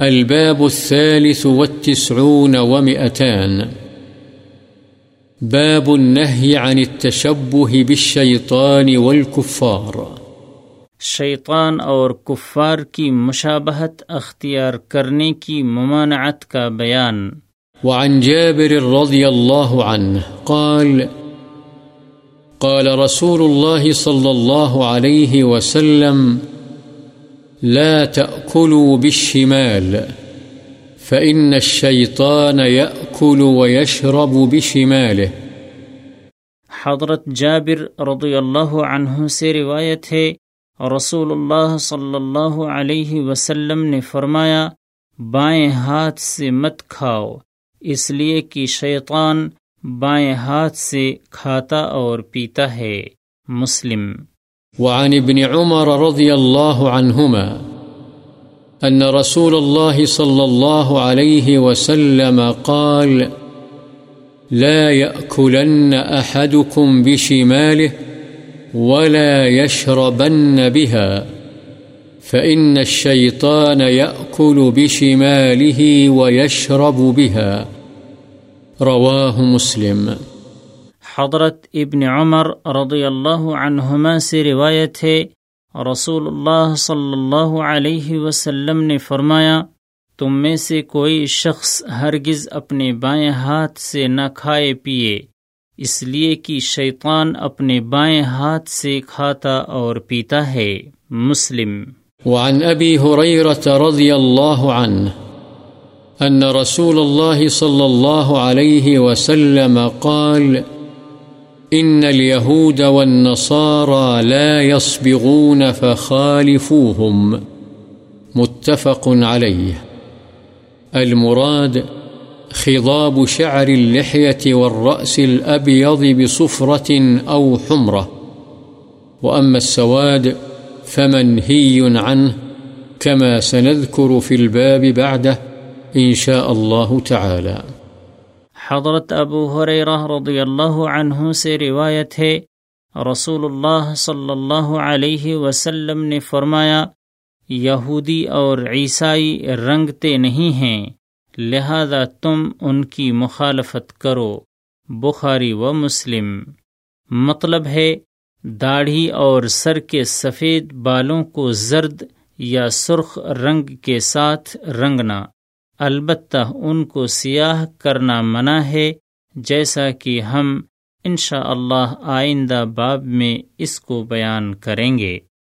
الباب الثالث والتسعون ومئتان. باب النهي عن التشبه بالشيطان والكفار. شیطان اور کفار کی مشابہت اختیار کرنے کی ممانعت کا بیان. وعن جابر رضي الله عنه قال قال رسول الله صلى الله عليه وسلم لا تأكلوا بالشمال، فإن الشيطان يأكل ويشرب بشماله. حضرت جابر رضی اللہ عنہ سے روایت ہے رسول اللہ صلی اللہ علیہ وسلم نے فرمایا، بائیں ہاتھ سے مت کھاؤ، اس لیے کہ شیطان بائیں ہاتھ سے کھاتا اور پیتا ہے، مسلم۔ وعن ابن عمر رضي الله عنهما أن رسول الله صلى الله عليه وسلم قال، لا يأكلن أحدكم بشماله ولا يشربن بها، فإن الشيطان يأكل بشماله ويشرب بها، رواه مسلم. حضرت ابن عمر رضی اللہ عنہما سے روایت ہے رسول اللہ صلی اللہ علیہ وسلم نے فرمایا، تم میں سے کوئی شخص ہرگز اپنے بائیں ہاتھ سے نہ کھائے پیے اس لیے کہ شیطان اپنے بائیں ہاتھ سے کھاتا اور پیتا ہے۔ مسلم۔ وعن ابی رضی اللہ عنہ، ان رسول اللہ صلی اللہ علیہ وسلم قال إن اليهود والنصارى لا يصبغون فخالفوهم. متفق عليه. المراد خضاب شعر اللحية والرأس الأبيض بصفرة أو حمرة. وأما السواد فمنهي عنه كما سنذكر في الباب بعده إن شاء الله تعالى. حضرت ابو حریرہ رضی اللہ عنہ سے روایت ہے رسول اللہ صلی اللہ علیہ وسلم نے فرمایا، یہودی اور عیسائی رنگتے نہیں ہیں، لہذا تم ان کی مخالفت کرو، بخاری و مسلم۔ مطلب ہے، داڑھی اور سر کے سفید بالوں کو زرد یا سرخ رنگ کے ساتھ رنگنا۔ البتہ ان کو سیاہ کرنا منع ہے، جیسا کہ ہم انشاء اللہ آئندہ باب میں اس کو بیان کریں گے۔